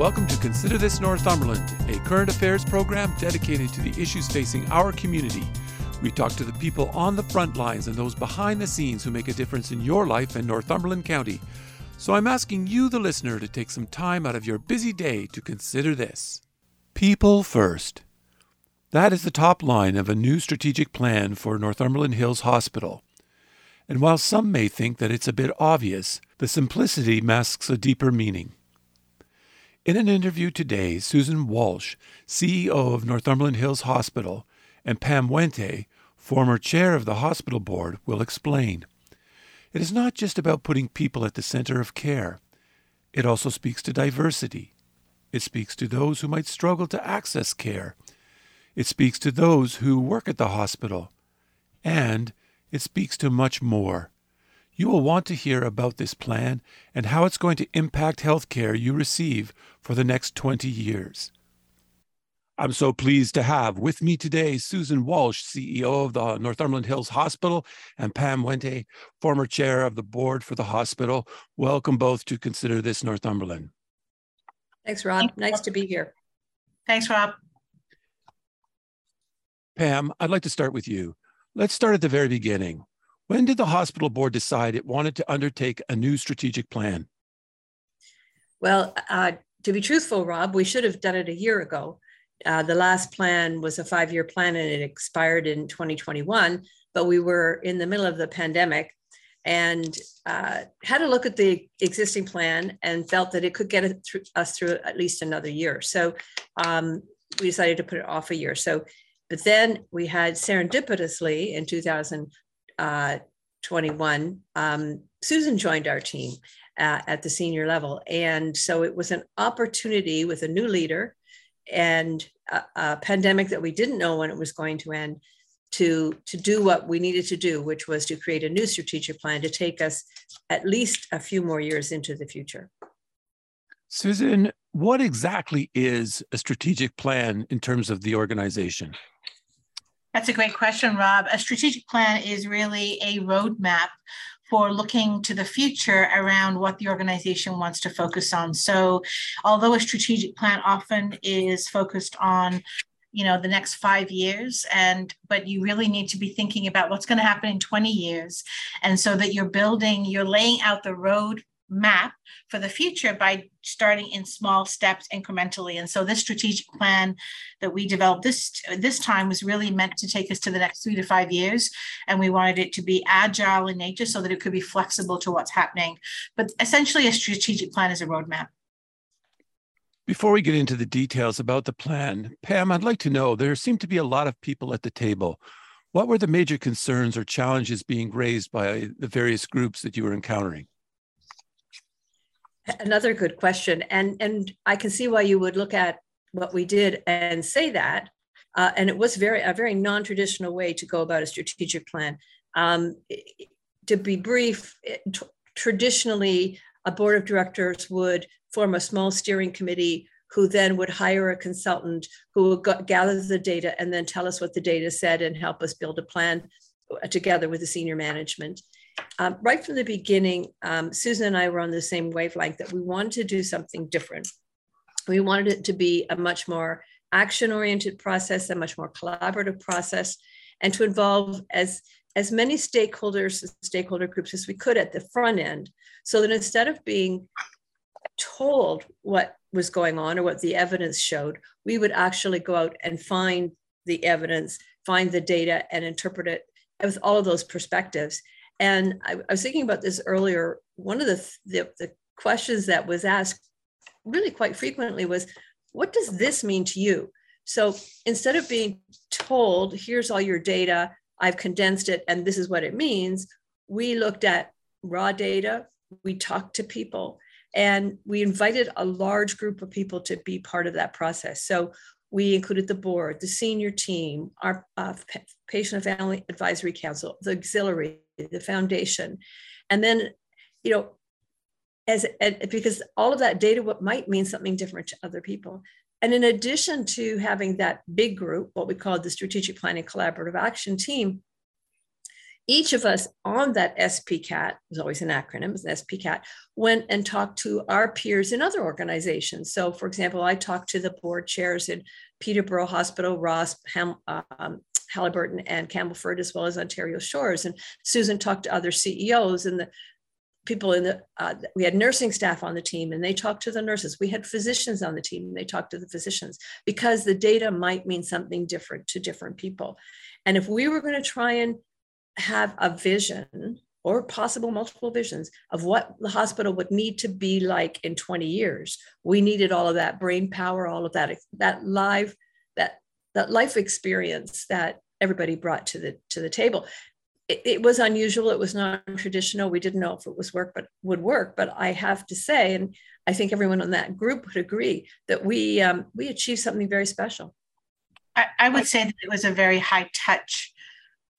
welcome to Consider This Northumberland, a current affairs program dedicated to the issues facing our community. We talk to the people on the front lines and those behind the scenes who make a difference in your life in Northumberland County. So I'm asking you, the listener, to take some time out of your busy day to consider this. People first. That is the top line of a new strategic plan for Northumberland Hills Hospital. And while some may think that it's a bit obvious, the simplicity masks a deeper meaning. In an interview today, Susan Walsh, CEO of Northumberland Hills Hospital, and Pam Wente, former chair of the hospital board, will explain. It is not just about putting people at the center of care. It also speaks to diversity. It speaks to those who might struggle to access care. It speaks to those who work at the hospital. And it speaks to much more. You will want to hear about this plan and how it's going to impact health care you receive for the next 20 years. I'm so pleased to have with me today Susan Walsh, CEO of the Northumberland Hills Hospital, and Pam Wente, former chair of the board for the hospital. Welcome both to Consider This Northumberland. Thanks, Rob. Nice to be here. Thanks, Rob. Pam, I'd like to start with you. Let's start at the very beginning. When did the hospital board decide it wanted to undertake a new strategic plan? Well, uh, to be truthful, Rob, we should have done it a year ago. Uh, the last plan was a five year plan and it expired in 2021, but we were in the middle of the pandemic and uh, had a look at the existing plan and felt that it could get us through at least another year. So um, we decided to put it off a year. So but then we had serendipitously in 2021, um, Susan joined our team uh, at the senior level. And so it was an opportunity with a new leader and a, a pandemic that we didn't know when it was going to end to to do what we needed to do which was to create a new strategic plan to take us at least a few more years into the future susan what exactly is a strategic plan in terms of the organization that's a great question, Rob. A strategic plan is really a roadmap for looking to the future around what the organization wants to focus on. So, although a strategic plan often is focused on you know the next five years and but you really need to be thinking about what's going to happen in 20 years and so that you're building you're laying out the road map for the future by starting in small steps incrementally. And so this strategic plan that we developed this this time was really meant to take us to the next three to five years. And we wanted it to be agile in nature so that it could be flexible to what's happening. But essentially a strategic plan is a roadmap. Before we get into the details about the plan pam i'd like to know there seem to be a lot of people at the table. What were the major concerns or challenges being raised by the various groups that you were encountering Another good question, and and I can see why you would look at what we did and say that. Uh, and it was very a very non-traditional way to go about a strategic plan. Um, to be brief, it, t- traditionally a board of directors would form a small steering committee who then would hire a consultant who would go- gather the data and then tell us what the data said and help us build a plan together with the senior management um, right from the beginning, um, Susan and I were on the same wavelength that we wanted to do something different. We wanted it to be a much more action oriented process, a much more collaborative process, and to involve as as many stakeholders, stakeholder groups as we could at the front end, so that instead of being told what was going on or what the evidence showed, we would actually go out and find the evidence, find the data, and interpret it with all of those perspectives. And I, I was thinking about this earlier. One of the, the, the questions that was asked really quite frequently was, what does this mean to you? So instead of being told, here's all your data, I've condensed it, and this is what it means, we looked at raw data, we talked to people, And we invited a large group of people to be part of that process. So we included the board, the senior team, our uh, patient and family advisory council, the auxiliary, the foundation. And then, you know, as because all of that data what might mean something different to other people. And in addition to having that big group, what we call the Strategic Planning Collaborative Action Team, each of us on that SPCAT, was always an acronym, it's an SPCAT, went and talked to our peers in other organizations. So, for example, I talked to the board chairs in Peterborough Hospital, Ross, Ham, um, Haliburton, and Campbellford, as well as Ontario Shores. And Susan talked to other CEOs and the people in the uh, we had nursing staff on the team and they talked to the nurses we had physicians on the team and they talked to the physicians because the data might mean something different to different people and if we were going to try and have a vision or possible multiple visions of what the hospital would need to be like in 20 years we needed all of that brain power all of that that live that that life experience that everybody brought to the to the table it, it was unusual. It was non-traditional. We didn't know if it was work, but would work. But I have to say, and I think everyone on that group would agree that we um, we achieved something very special. I, I would say that it was a very high touch,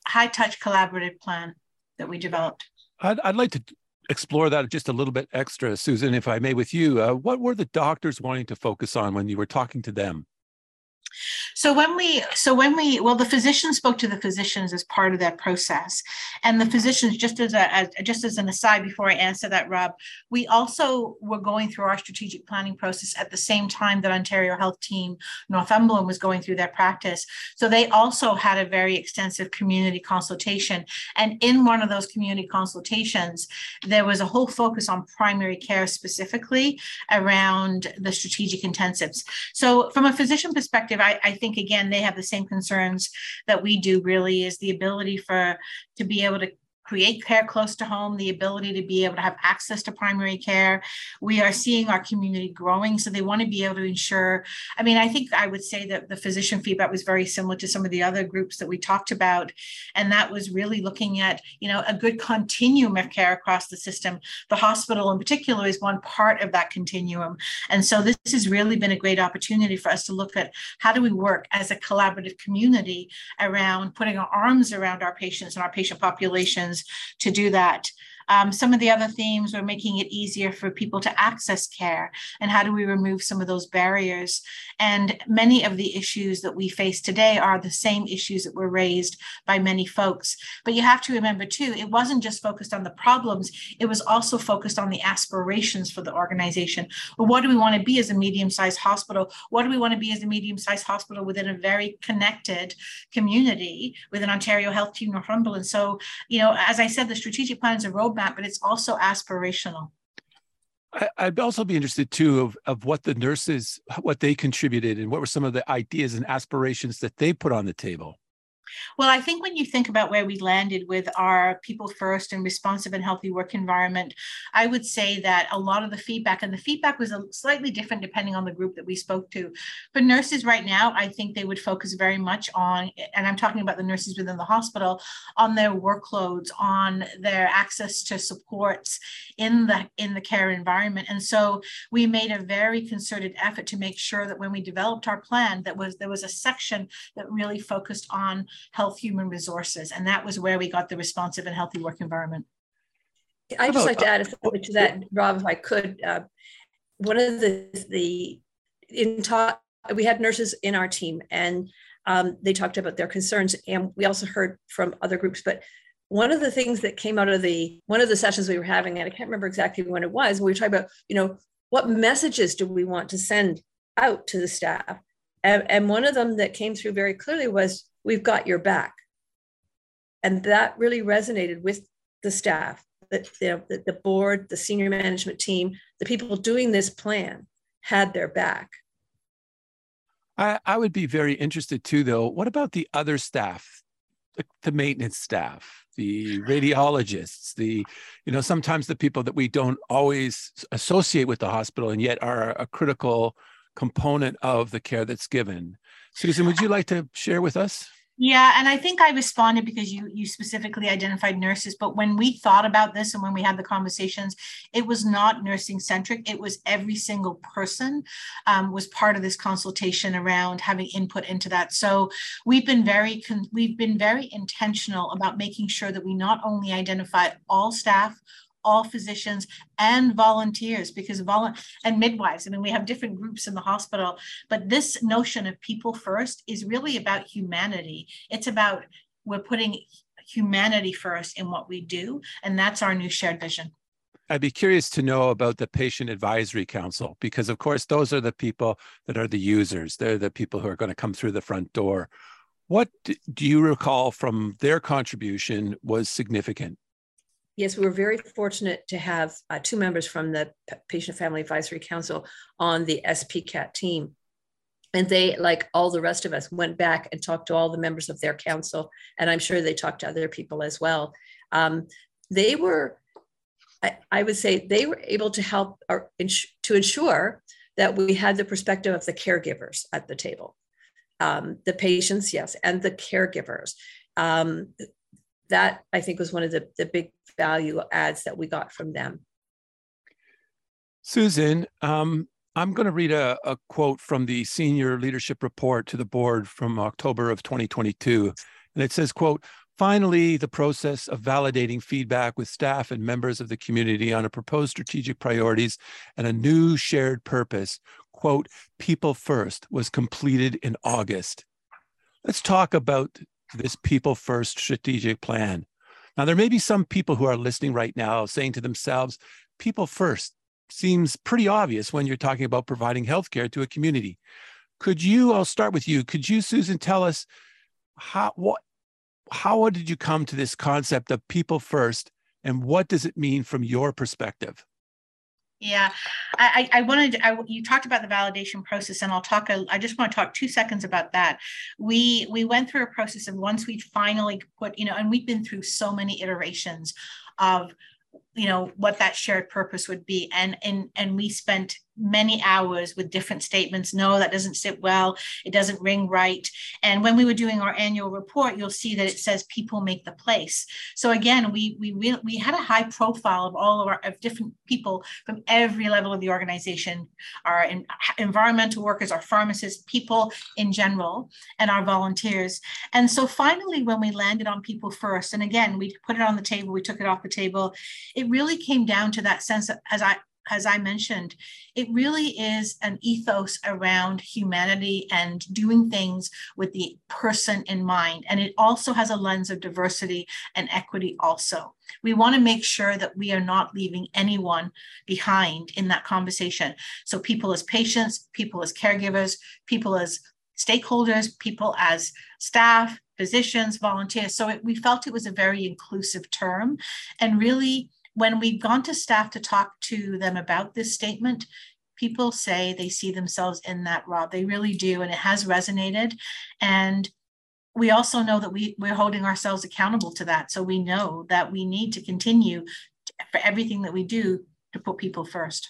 high touch collaborative plan that we developed. I'd, I'd like to explore that just a little bit extra, Susan, if I may, with you. Uh, what were the doctors wanting to focus on when you were talking to them? So when we, so when we, well, the physician spoke to the physicians as part of that process, and the physicians, just as a, just as an aside, before I answer that, Rob, we also were going through our strategic planning process at the same time that Ontario Health Team Northumberland was going through their practice. So they also had a very extensive community consultation, and in one of those community consultations, there was a whole focus on primary care specifically around the strategic intensives. So from a physician perspective, I, I think again they have the same concerns that we do. Really, is the ability for to be able to create care close to home, the ability to be able to have access to primary care. We are seeing our community growing, so they want to be able to ensure. I mean, I think I would say that the physician feedback was very similar to some of the other groups that we talked about, and that was really looking at you know a good continuum of care across the system. The hospital, in particular, is one part of that continuum, and so this has really been a great opportunity for us to look at how do we work as a collaborative community around putting our arms around our patients and our patient populations to do that. Um, some of the other themes were making it easier for people to access care and how do we remove some of those barriers. And many of the issues that we face today are the same issues that were raised by many folks. But you have to remember too, it wasn't just focused on the problems, it was also focused on the aspirations for the organization. What do we want to be as a medium sized hospital? What do we want to be as a medium sized hospital within a very connected community within Ontario Health Team Northumberland? So, you know, as I said, the strategic plan is a roadmap but it's also aspirational. I'd also be interested too of, of what the nurses, what they contributed and what were some of the ideas and aspirations that they put on the table. Well, I think when you think about where we landed with our people first and responsive and healthy work environment, I would say that a lot of the feedback, and the feedback was a slightly different depending on the group that we spoke to. For nurses right now, I think they would focus very much on, and I'm talking about the nurses within the hospital, on their workloads, on their access to supports in the in the care environment. And so we made a very concerted effort to make sure that when we developed our plan, that was there was a section that really focused on health human resources. And that was where we got the responsive and healthy work environment. I'd just like to add something to that, Rob, if I could. Uh, one of the, the in talk, we had nurses in our team and um, they talked about their concerns. And we also heard from other groups, but one of the things that came out of the one of the sessions we were having, and I can't remember exactly when it was, we were talking about, you know, what messages do we want to send out to the staff? And, and one of them that came through very clearly was we've got your back. And that really resonated with the staff, know, the, the board, the senior management team, the people doing this plan had their back. I, I would be very interested too, though. What about the other staff, the, the maintenance staff, the radiologists, the, you know, sometimes the people that we don't always associate with the hospital and yet are a critical component of the care that's given. Susan, would you like to share with us? Yeah, and I think I responded because you you specifically identified nurses. But when we thought about this and when we had the conversations, it was not nursing centric. It was every single person um, was part of this consultation around having input into that. So we've been very we've been very intentional about making sure that we not only identify all staff, all physicians and volunteers because vol- and midwives. I mean, we have different groups in the hospital, but this notion of people first is really about humanity. It's about we're putting humanity first in what we do, and that's our new shared vision. I'd be curious to know about the Patient Advisory Council because, of course, those are the people that are the users. They're the people who are going to come through the front door. What do you recall from their contribution was significant? Yes, we were very fortunate to have uh, two members from the Patient Family Advisory Council on the SPCAT team. And they, like all the rest of us, went back and talked to all the members of their council. And I'm sure they talked to other people as well. Um, they were, I, I, would say, they were able to help or ins- to ensure that we had the perspective of the caregivers at the table. Um, the patients, yes, and the caregivers. Um, that I think was one of the, the big value adds that we got from them. Susan, um, I'm going to read a, a, quote from the senior leadership report to the board from October of 2022. And it says, quote, finally, the process of validating feedback with staff and members of the community on a proposed strategic priorities and a new shared purpose, quote, people first, was completed in August. Let's talk about this people first strategic plan. Now, there may be some people who are listening right now saying to themselves, people first seems pretty obvious when you're talking about providing healthcare to a community. Could you, I'll start with you, could you, Susan, tell us how, what, how did you come to this concept of people first and what does it mean from your perspective? Yeah, I, I wanted, I, you talked about the validation process and I'll talk, I just want to talk two seconds about that. We, we went through a process of once we finally put, you know, and we've been through so many iterations of you know what that shared purpose would be. And and and we spent many hours with different statements. No that doesn't sit well. It doesn't ring right. And when we were doing our annual report you'll see that it says people make the place. So again we we we had a high profile of all of our of different people from every level of the organization. Our environmental workers our pharmacists people in general and our volunteers. And so finally when we landed on people first and again we put it on the table we took it off the table it really came down to that sense of, as I as I mentioned, it really is an ethos around humanity and doing things with the person in mind. And it also has a lens of diversity and equity, also. We want to make sure that we are not leaving anyone behind in that conversation. So, people as patients, people as caregivers, people as stakeholders, people as staff, physicians, volunteers. So, it, we felt it was a very inclusive term and really when we've gone to staff to talk to them about this statement, people say they see themselves in that, Rob. They really do. And it has resonated. And we also know that we, we're holding ourselves accountable to that. So we know that we need to continue to, for everything that we do to put people first.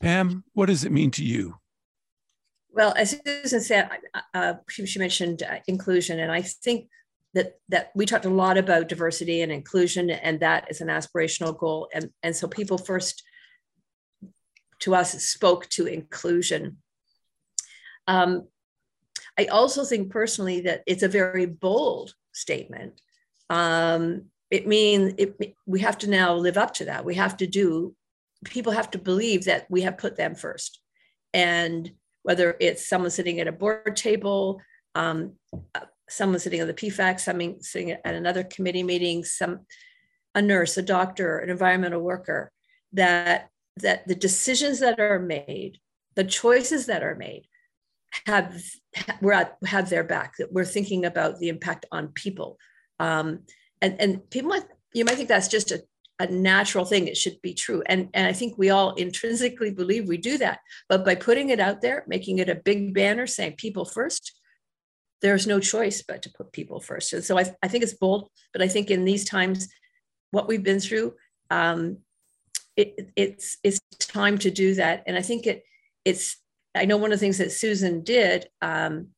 Pam, what does it mean to you? Well, as Susan said, uh, she, she, mentioned uh, inclusion, and I think that that we talked a lot about diversity and inclusion and that is an aspirational goal. And and so people first to us spoke to inclusion. Um, i also think personally that it's a very bold statement. Um, it means it, we have to now live up to that. We have to do people have to believe that we have put them first. And whether it's someone sitting at a board table um, someone sitting on the PFAC, someone sitting at another committee meeting, some a nurse, a doctor, an environmental worker, that that the decisions that are made, the choices that are made, have we're at, have their back. That we're thinking about the impact on people, um, and and people might you might think that's just a a natural thing. It should be true, and and I think we all intrinsically believe we do that. But by putting it out there, making it a big banner saying people first, there's no choice but to put people first. And so I, I think it's bold, but I think in these times, what we've been through, um, it, it's it's time to do that. And I think it it's I know one of the things that Susan did um,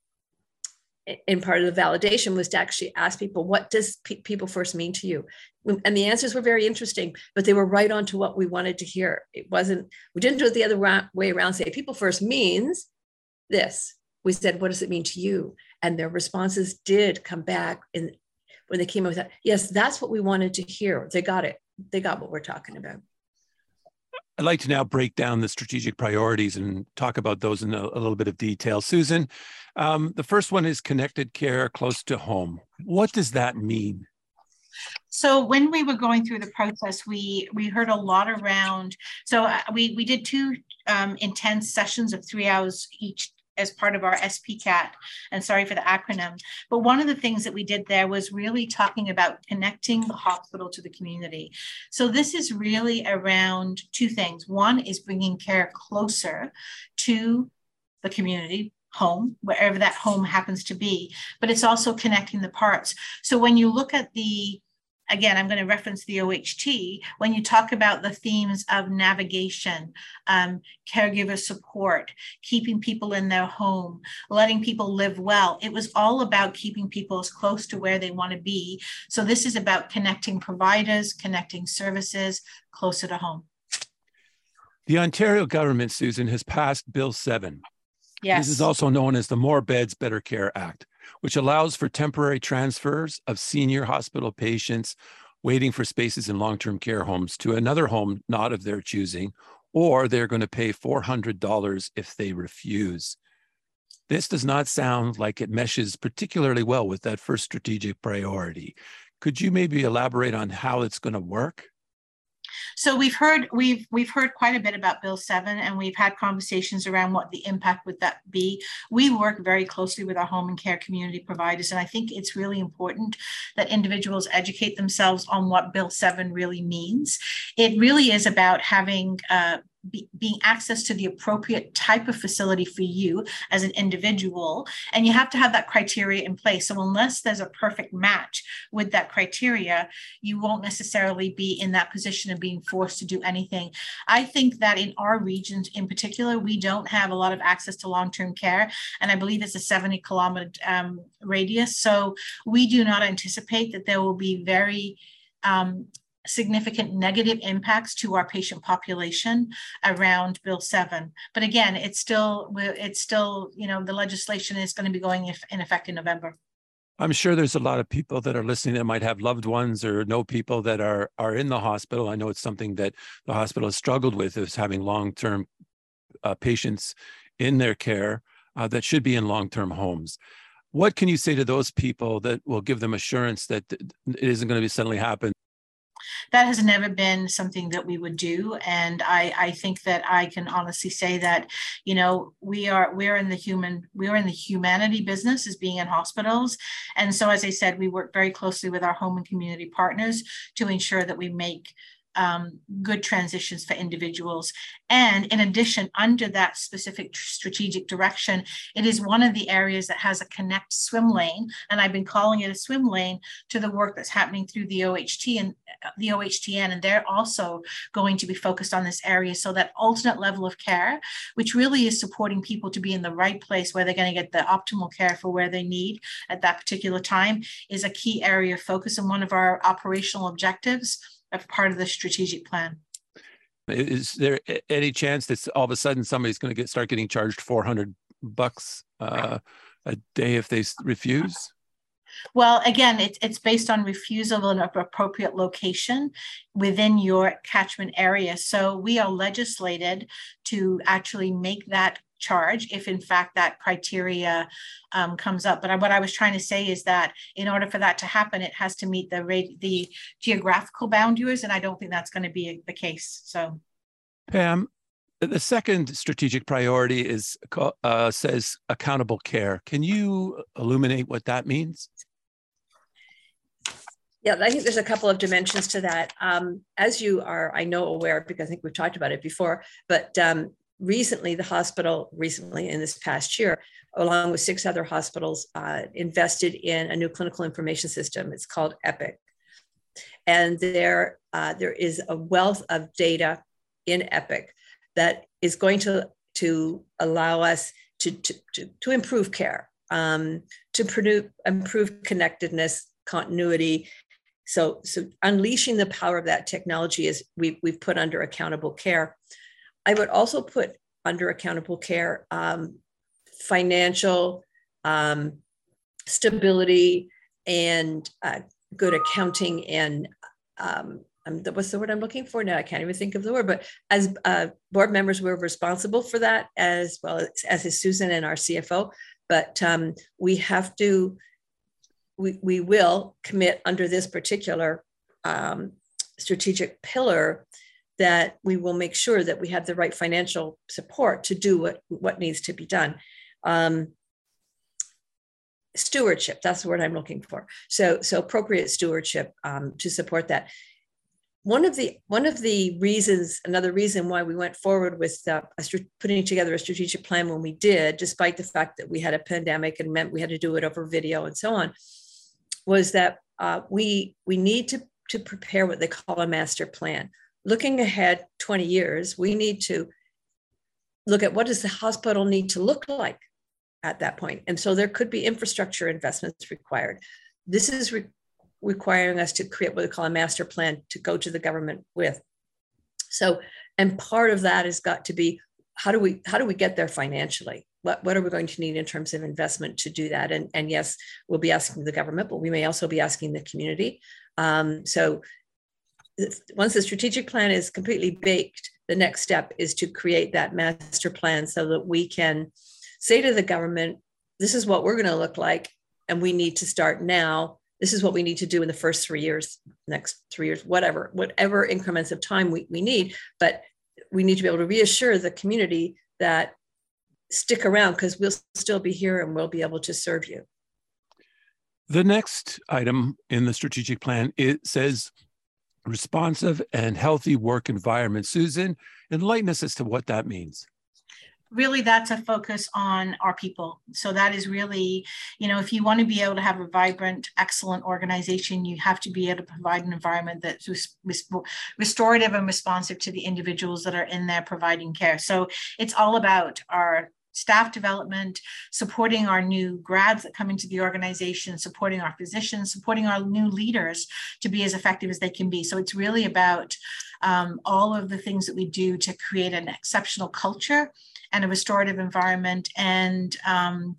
in part of the validation was to actually ask people, what does pe- people first mean to you? And the answers were very interesting, but they were right on to what we wanted to hear. It wasn't, we didn't do it the other way around, say people first means this. We said, what does it mean to you? And their responses did come back in when they came up with that. Yes, that's what we wanted to hear. They got it. They got what we're talking about. I'd like to now break down the strategic priorities and talk about those in a, a little bit of detail. Susan, um, the first one is connected care close to home. What does that mean? So when we were going through the process, we we heard a lot around. So uh, we we did two um, intense sessions of three hours each as part of our SPCAT, and sorry for the acronym. But one of the things that we did there was really talking about connecting the hospital to the community. So this is really around two things. One is bringing care closer to the community, home, wherever that home happens to be, but it's also connecting the parts. So when you look at the again, I'm going to reference the OHT when you talk about the themes of navigation, um, caregiver support, keeping people in their home, letting people live well. It was all about keeping people as close to where they want to be. So this is about connecting providers, connecting services closer to home. The Ontario government, Susan, has passed Bill 7. Yes. This is also known as the More Beds, Better Care Act which allows for temporary transfers of senior hospital patients waiting for spaces in long term care homes to another home not of their choosing, or they're going to pay $400 if they refuse. This does not sound like it meshes particularly well with that first strategic priority. Could you maybe elaborate on how it's going to work? So we've heard we've we've heard quite a bit about Bill 7 and we've had conversations around what the impact would that be. We work very closely with our home and care community providers and I think it's really important that individuals educate themselves on what Bill 7 really means. It really is about having uh, be, being access to the appropriate type of facility for you as an individual. And you have to have that criteria in place. So unless there's a perfect match with that criteria you won't necessarily be in that position of being forced to do anything. I think that in our regions in particular we don't have a lot of access to long-term care. And i believe it's a 70 kilometer um, radius. So we do not anticipate that there will be very um, significant negative impacts to our patient population around bill 7 but again it's still it's still you know the legislation is going to be going in effect in november. I'm sure there's a lot of people that are listening that might have loved ones or know people that are are in the hospital. I know it's something that the hospital has struggled with is having long-term uh, patients in their care uh, that should be in long-term homes. What can you say to those people that will give them assurance that it isn't going to be suddenly happen that has never been something that we would do. And i i think that i can honestly say that you know we are we're in the human we're in the humanity business as being in hospitals. And so as i said we work very closely with our home and community partners to ensure that we make um, good transitions for individuals. And in addition, under that specific strategic direction, it is one of the areas that has a connect swim lane. And I've been calling it a swim lane to the work that's happening through the OHT and uh, the OHTN. And they're also going to be focused on this area. So that alternate level of care, which really is supporting people to be in the right place where they're going to get the optimal care for where they need at that particular time, is a key area of focus and one of our operational objectives of part of the strategic plan. Is there any chance that all of a sudden somebody's going to get start getting charged 400 bucks uh, a day if they refuse? Well, again, it's it's based on refusal in an appropriate location within your catchment area. So we are legislated to actually make that charge if in fact that criteria um, comes up. But what I was trying to say is that in order for that to happen, it has to meet the rate, the geographical boundaries, and I don't think that's going to be the case. So, Pam, the second strategic priority is uh, says accountable care. Can you illuminate what that means? Yeah, I think there's a couple of dimensions to that. Um, as you are, I know, aware because I think we've talked about it before, but um, recently the hospital recently in this past year along with six other hospitals uh, invested in a new clinical information system it's called epic and there uh, there is a wealth of data in epic that is going to to allow us to to, to, to improve care um, to produce, improve connectedness, continuity. So, so unleashing the power of that technology is we, we've put under accountable care. I would also put under accountable care um, financial um, stability and uh, good accounting and um, um, what's the word I'm looking for now? I can't even think of the word, but as uh, board members, we're responsible for that as well as, as is Susan and our CFO. But um, we have to, we, we will commit under this particular um, strategic pillar that we will make sure that we have the right financial support to do what, what needs to be done. Um, stewardship, that's the word I'm looking for. So, so appropriate stewardship um, to support that. One of the one of the reasons, another reason why we went forward with uh, putting together a strategic plan when we did, despite the fact that we had a pandemic and meant we had to do it over video and so on, was that uh, we we need to to prepare what they call a master plan looking ahead 20 years, we need to look at what does the hospital need to look like at that point. And so there could be infrastructure investments required. This is re- requiring us to create what we call a master plan to go to the government with. So, and part of that has got to be how do we how do we get there financially? What, what are we going to need in terms of investment to do that? And, and yes, we'll be asking the government, but we may also be asking the community. Um, so once the strategic plan is completely baked, the next step is to create that master plan so that we can say to the government, this is what we're going to look like, and we need to start now. This is what we need to do in the first three years, next three years, whatever, whatever increments of time we, we need. But we need to be able to reassure the community that stick around because we'll still be here and we'll be able to serve you. The next item in the strategic plan it says responsive and healthy work environment. Susan, enlighten us as to what that means. Really that's a focus on our people. So that is really you know if you want to be able to have a vibrant excellent organization you have to be able to provide an environment that's restorative and responsive to the individuals that are in there providing care. So it's all about our staff development, supporting our new grads that come into the organization, supporting our physicians, supporting our new leaders to be as effective as they can be. So it's really about um, all of the things that we do to create an exceptional culture and a restorative environment. And um,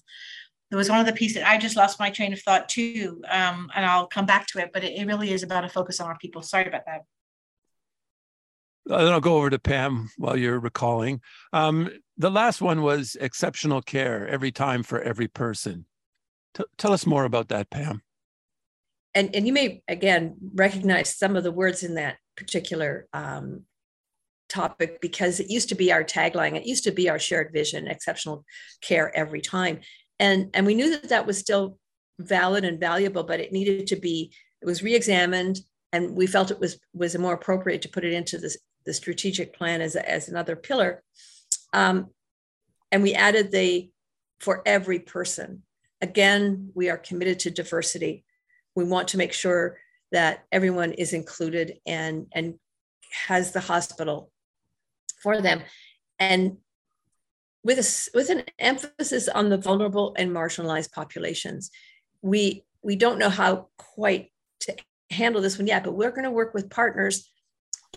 there was one of the pieces I just lost my train of thought too, um, and I'll come back to it. But it, it really is about a focus on our people. Sorry about that. Then I'll go over to Pam while you're recalling. Um, the last one was exceptional care every time for every person. T- tell us more about that, Pam. And, and you may, again, recognize some of the words in that particular um, topic because it used to be our tagline. It used to be our shared vision, exceptional care every time. And, and we knew that that was still valid and valuable, but it needed to be, it was re-examined and we felt it was, was more appropriate to put it into this the strategic plan as, as another pillar. Um, and we added the for every person. Again, we are committed to diversity. We want to make sure that everyone is included and, and has the hospital for them. And with, a, with an emphasis on the vulnerable and marginalized populations, we, we don't know how quite to handle this one yet, but we're going to work with partners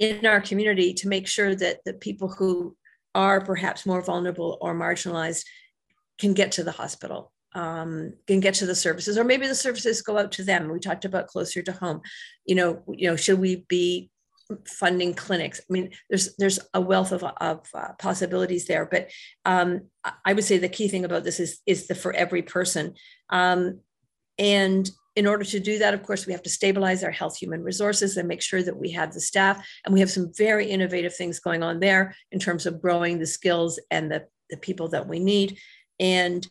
in our community to make sure that the people who are perhaps more vulnerable or marginalized can get to the hospital um, can get to the services or maybe the services go out to them. We talked about closer to home. You know you know should we be funding clinics? I mean there's there's a wealth of, of uh, possibilities there but um, i would say the key thing about this is is the for every person. Um, and in order to do that, of course, we have to stabilize our health human resources and make sure that we have the staff. And we have some very innovative things going on there in terms of growing the skills and the, the people that we need. And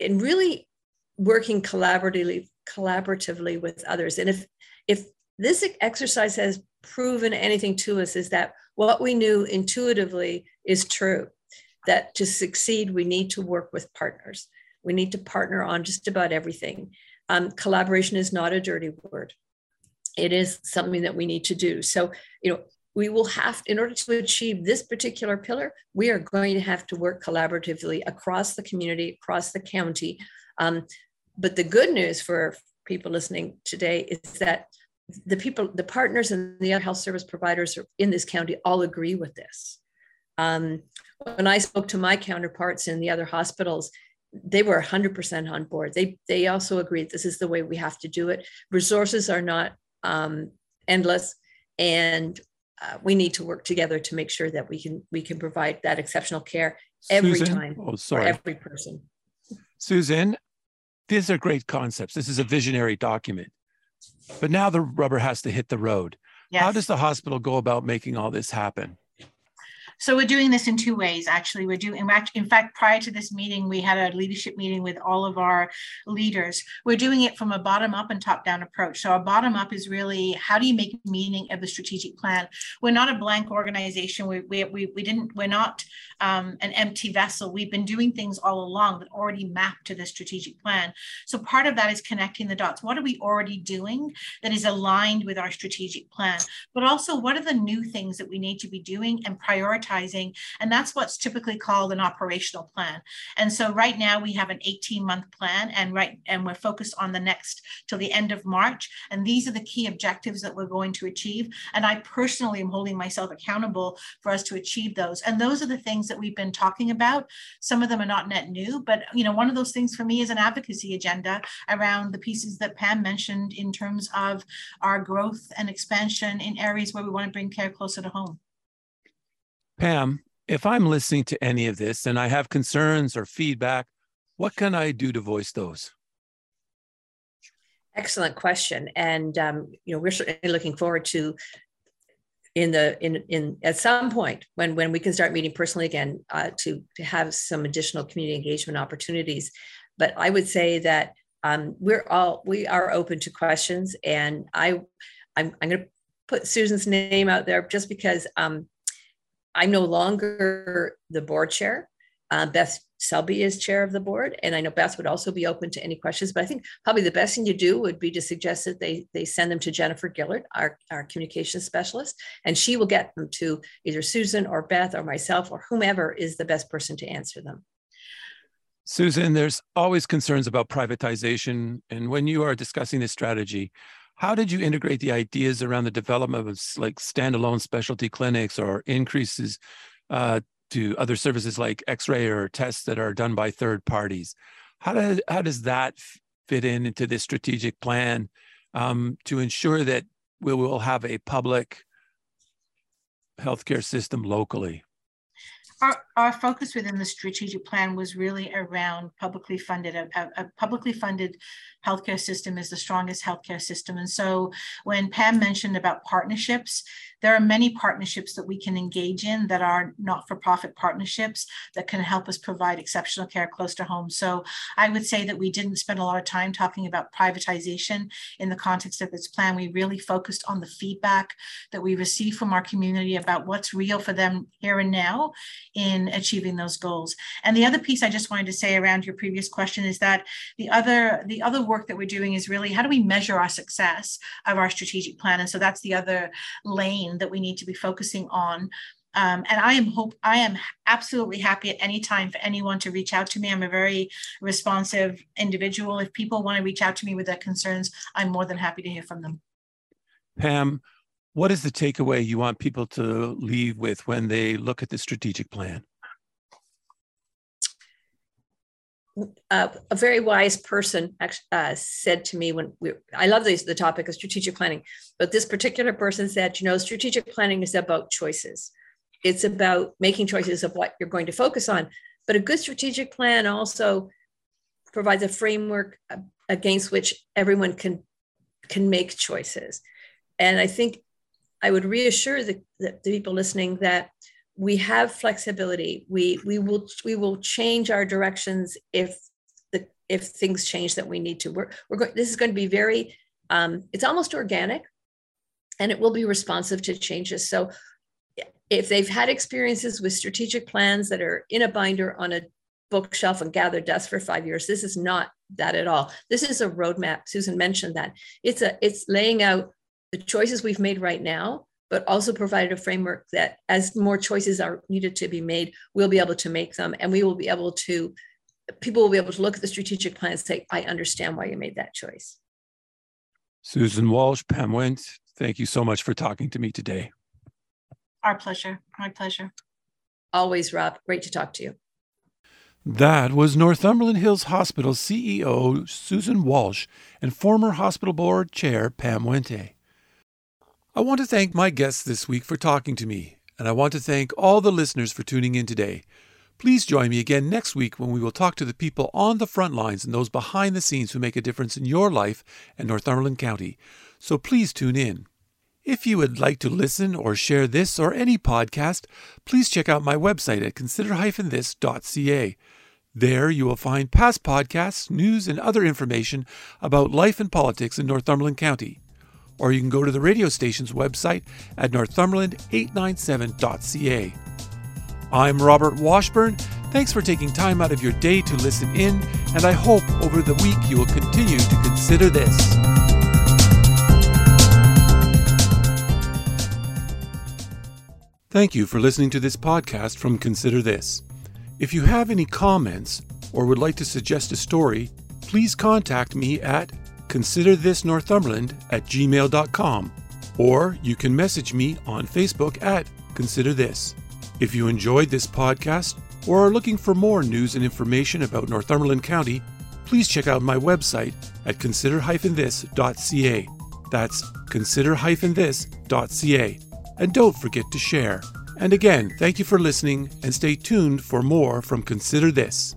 in really working collaboratively, collaboratively with others. And if if this exercise has proven anything to us is that what we knew intuitively is true that to succeed we need to work with partners we need to partner on just about everything um, collaboration is not a dirty word. It is something that we need to do. So, you know, we will have, in order to achieve this particular pillar, we are going to have to work collaboratively across the community, across the county. Um, but the good news for people listening today is that the people, the partners and the other health service providers in this county all agree with this. Um, when I spoke to my counterparts in the other hospitals, they were 100% on board. They they also agreed this is the way we have to do it. Resources are not um, endless, and uh, we need to work together to make sure that we can we can provide that exceptional care every Susan? time Oh, for sorry. every person. Susan, these are great concepts. This is a visionary document. But now the rubber has to hit the road. How does the hospital go about making all this happen? So we're doing this in two ways, actually. We're doing, in fact- prior to this meeting, we had a leadership meeting with all of our leaders. We're doing it from a bottom up and top down approach. So our bottom up is really, how do you make meaning of the strategic plan? We're not a blank organization. We, we, we, we didn't, we're not um, an empty vessel. We've been doing things all along that already map to the strategic plan. So part of that is connecting the dots. What are we already doing that is aligned with our strategic plan? But also, what are the new things that we need to be doing and prioritizing? And that's what's typically called an operational plan. And so right now we have an 18 month plan and right and we're focused on the next till the end of March. And these are the key objectives that we're going to achieve. And I personally am holding myself accountable for us to achieve those. And those are the things that we've been talking about. Some of them are not net new, but you know, one of those things for me is an advocacy agenda around the pieces that Pam mentioned in terms of our growth and expansion in areas where we want to bring care closer to home. Pam, if I'm listening to any of this and I have concerns or feedback, what can I do to voice those? Excellent question, and um, you know we're certainly looking forward to in the in in at some point when when we can start meeting personally again uh, to to have some additional community engagement opportunities. But I would say that um, we're all we are open to questions, and I I'm, I'm going to put Susan's name out there just because um, I'm no longer the board chair. Uh, Beth Selby is chair of the board, and I know Beth would also be open to any questions. But I think probably the best thing to do would be to suggest that they they send them to Jennifer Gillard, our our communications specialist, and she will get them to either Susan or Beth or myself or whomever is the best person to answer them. Susan, there's always concerns about privatization. And when you are discussing this strategy, how did you integrate the ideas around the development of like standalone specialty clinics or increases uh, to other services like X-ray or tests that are done by third parties? How does how does that fit in into this strategic plan um, to ensure that we will have a public healthcare system locally? Our, our focus within the strategic plan was really around publicly funded, a, a- publicly funded healthcare system is the strongest healthcare system. And so when Pam mentioned about partnerships, there are many partnerships that we can engage in that are not-for-profit partnerships that can help us provide exceptional care close to home. So I would say that we didn't spend a lot of time talking about privatization in the context of this plan. We really focused on the feedback that we receive from our community about what's real for them here and now in achieving those goals. And the other piece I just wanted to say around your previous question is that the other the other work that we're doing is really how do we measure our success of our strategic plan? And so that's the other lane that we need to be focusing on. Um, and I am hope I am absolutely happy at any time for anyone to reach out to me. I'm a very responsive individual. If people want to reach out to me with their concerns, I'm more than happy to hear from them. Pam, what is the takeaway you want people to leave with when they look at the strategic plan? Uh, a very wise person uh, said to me when we, I love these, the topic of strategic planning, but this particular person said, you know, strategic planning is about choices. It's about making choices of what you're going to focus on. But a good strategic plan also provides a framework uh, against which everyone can can make choices. And I think I would reassure the, the, the people listening that we have flexibility. We we will we will change our directions if the if things change that we need to. We're we're going. This is going to be very. Um, it's almost organic, and it will be responsive to changes. So, if they've had experiences with strategic plans that are in a binder on a bookshelf and gather dust for five years, this is not that at all. This is a roadmap. Susan mentioned that it's a it's laying out the choices we've made right now but also provided a framework that as more choices are needed to be made, we'll be able to make them and we will be able to, people will be able to look at the strategic plan and say, I understand why you made that choice. Susan Walsh, Pam Wente, thank you so much for talking to me today. Our pleasure. My pleasure. Always, Rob. Great to talk to you. That was Northumberland Hills Hospital CEO Susan Walsh and former hospital board chair Pam Wente. I want to thank my guests this week for talking to me, and I want to thank all the listeners for tuning in today. Please join me again next week when we will talk to the people on the front lines and those behind the scenes who make a difference in your life and Northumberland County. So please tune in. If you would like to listen or share this or any podcast, please check out my website at consider-this.ca. There you will find past podcasts, news, and other information about life and politics in Northumberland County. Or you can go to the radio station's website at northumberland897.ca. I'm Robert Washburn. Thanks for taking time out of your day to listen in, and I hope over the week you will continue to consider this. Thank you for listening to this podcast from Consider This. If you have any comments or would like to suggest a story, please contact me at considerthisnorthumberland at gmail.com or you can message me on Facebook at Consider This. If you enjoyed this podcast or are looking for more news and information about Northumberland County, please check out my website at consider-this.ca. That's consider-this.ca. And don't forget to share. And again, thank you for listening and stay tuned for more from Consider This.